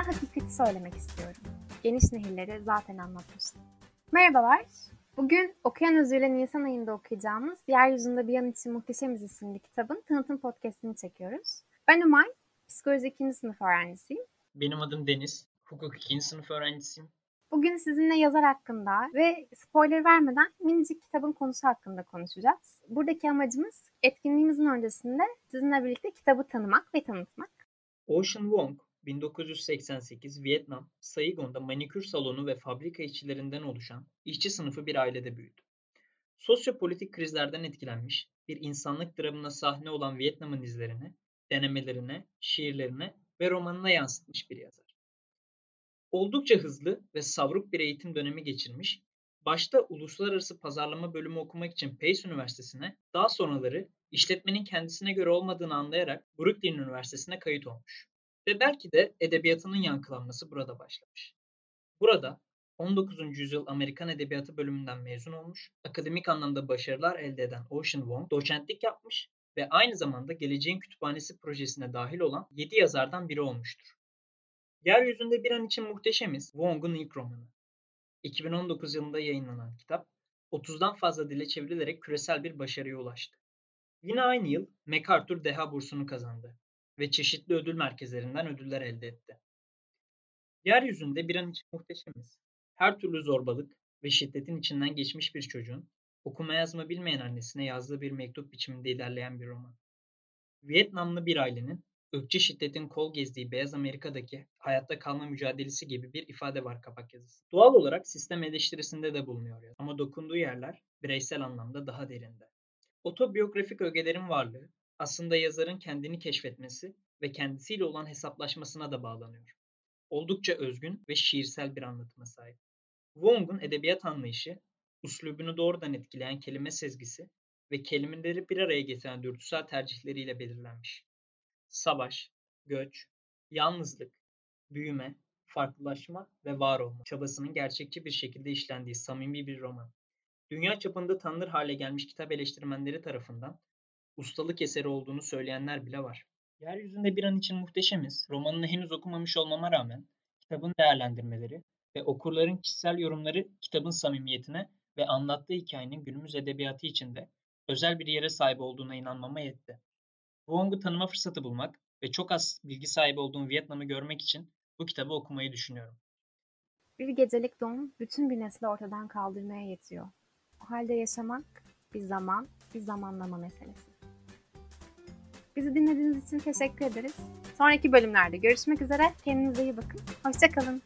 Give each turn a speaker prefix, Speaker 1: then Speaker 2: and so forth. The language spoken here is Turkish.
Speaker 1: Sana hakikati söylemek istiyorum. Geniş nehirleri zaten anlatmıştım. Merhabalar. Bugün Okuyan Özü'yle Nisan ayında okuyacağımız Yeryüzünde Bir Yan için Muhteşemiz isimli kitabın tanıtım podcastini çekiyoruz. Ben Umay, psikoloji 2. sınıf öğrencisiyim.
Speaker 2: Benim adım Deniz, hukuk 2. sınıf öğrencisiyim.
Speaker 1: Bugün sizinle yazar hakkında ve spoiler vermeden minicik kitabın konusu hakkında konuşacağız. Buradaki amacımız etkinliğimizin öncesinde sizinle birlikte kitabı tanımak ve tanıtmak.
Speaker 2: Ocean Wong, 1988 Vietnam, Saigon'da manikür salonu ve fabrika işçilerinden oluşan işçi sınıfı bir ailede büyüdü. Sosyopolitik krizlerden etkilenmiş, bir insanlık dramına sahne olan Vietnam'ın izlerini, denemelerine, şiirlerine ve romanına yansıtmış bir yazar. Oldukça hızlı ve savruk bir eğitim dönemi geçirmiş, başta uluslararası pazarlama bölümü okumak için Pace Üniversitesi'ne, daha sonraları işletmenin kendisine göre olmadığını anlayarak Brooklyn Üniversitesi'ne kayıt olmuş. Ve belki de edebiyatının yankılanması burada başlamış. Burada 19. yüzyıl Amerikan Edebiyatı bölümünden mezun olmuş, akademik anlamda başarılar elde eden Ocean Wong doçentlik yapmış ve aynı zamanda Geleceğin Kütüphanesi projesine dahil olan 7 yazardan biri olmuştur. Yeryüzünde bir an için muhteşemiz Wong'un ilk romanı. 2019 yılında yayınlanan kitap 30'dan fazla dile çevrilerek küresel bir başarıya ulaştı. Yine aynı yıl MacArthur Deha Bursu'nu kazandı ve çeşitli ödül merkezlerinden ödüller elde etti. Yeryüzünde bir an için muhteşemiz. Her türlü zorbalık ve şiddetin içinden geçmiş bir çocuğun okuma yazma bilmeyen annesine yazdığı bir mektup biçiminde ilerleyen bir roman. Vietnamlı bir ailenin ırkçı şiddetin kol gezdiği Beyaz Amerika'daki hayatta kalma mücadelesi gibi bir ifade var kapak yazısı. Doğal olarak sistem eleştirisinde de bulunuyor ama dokunduğu yerler bireysel anlamda daha derinde. Otobiyografik ögelerin varlığı aslında yazarın kendini keşfetmesi ve kendisiyle olan hesaplaşmasına da bağlanıyor. Oldukça özgün ve şiirsel bir anlatıma sahip. Wong'un edebiyat anlayışı, uslubunu doğrudan etkileyen kelime sezgisi ve kelimeleri bir araya getiren dürtüsel tercihleriyle belirlenmiş. Savaş, göç, yalnızlık, büyüme, farklılaşma ve var olma çabasının gerçekçi bir şekilde işlendiği samimi bir roman. Dünya çapında tanınır hale gelmiş kitap eleştirmenleri tarafından ustalık eseri olduğunu söyleyenler bile var. Yeryüzünde bir an için muhteşemiz, romanını henüz okumamış olmama rağmen kitabın değerlendirmeleri ve okurların kişisel yorumları kitabın samimiyetine ve anlattığı hikayenin günümüz edebiyatı içinde özel bir yere sahip olduğuna inanmama yetti. Wong'u tanıma fırsatı bulmak ve çok az bilgi sahibi olduğum Vietnam'ı görmek için bu kitabı okumayı düşünüyorum.
Speaker 1: Bir gecelik doğum bütün bir nesli ortadan kaldırmaya yetiyor. O halde yaşamak bir zaman, bir zamanlama meselesi. Bizi dinlediğiniz için teşekkür ederiz. Sonraki bölümlerde görüşmek üzere. Kendinize iyi bakın. Hoşçakalın.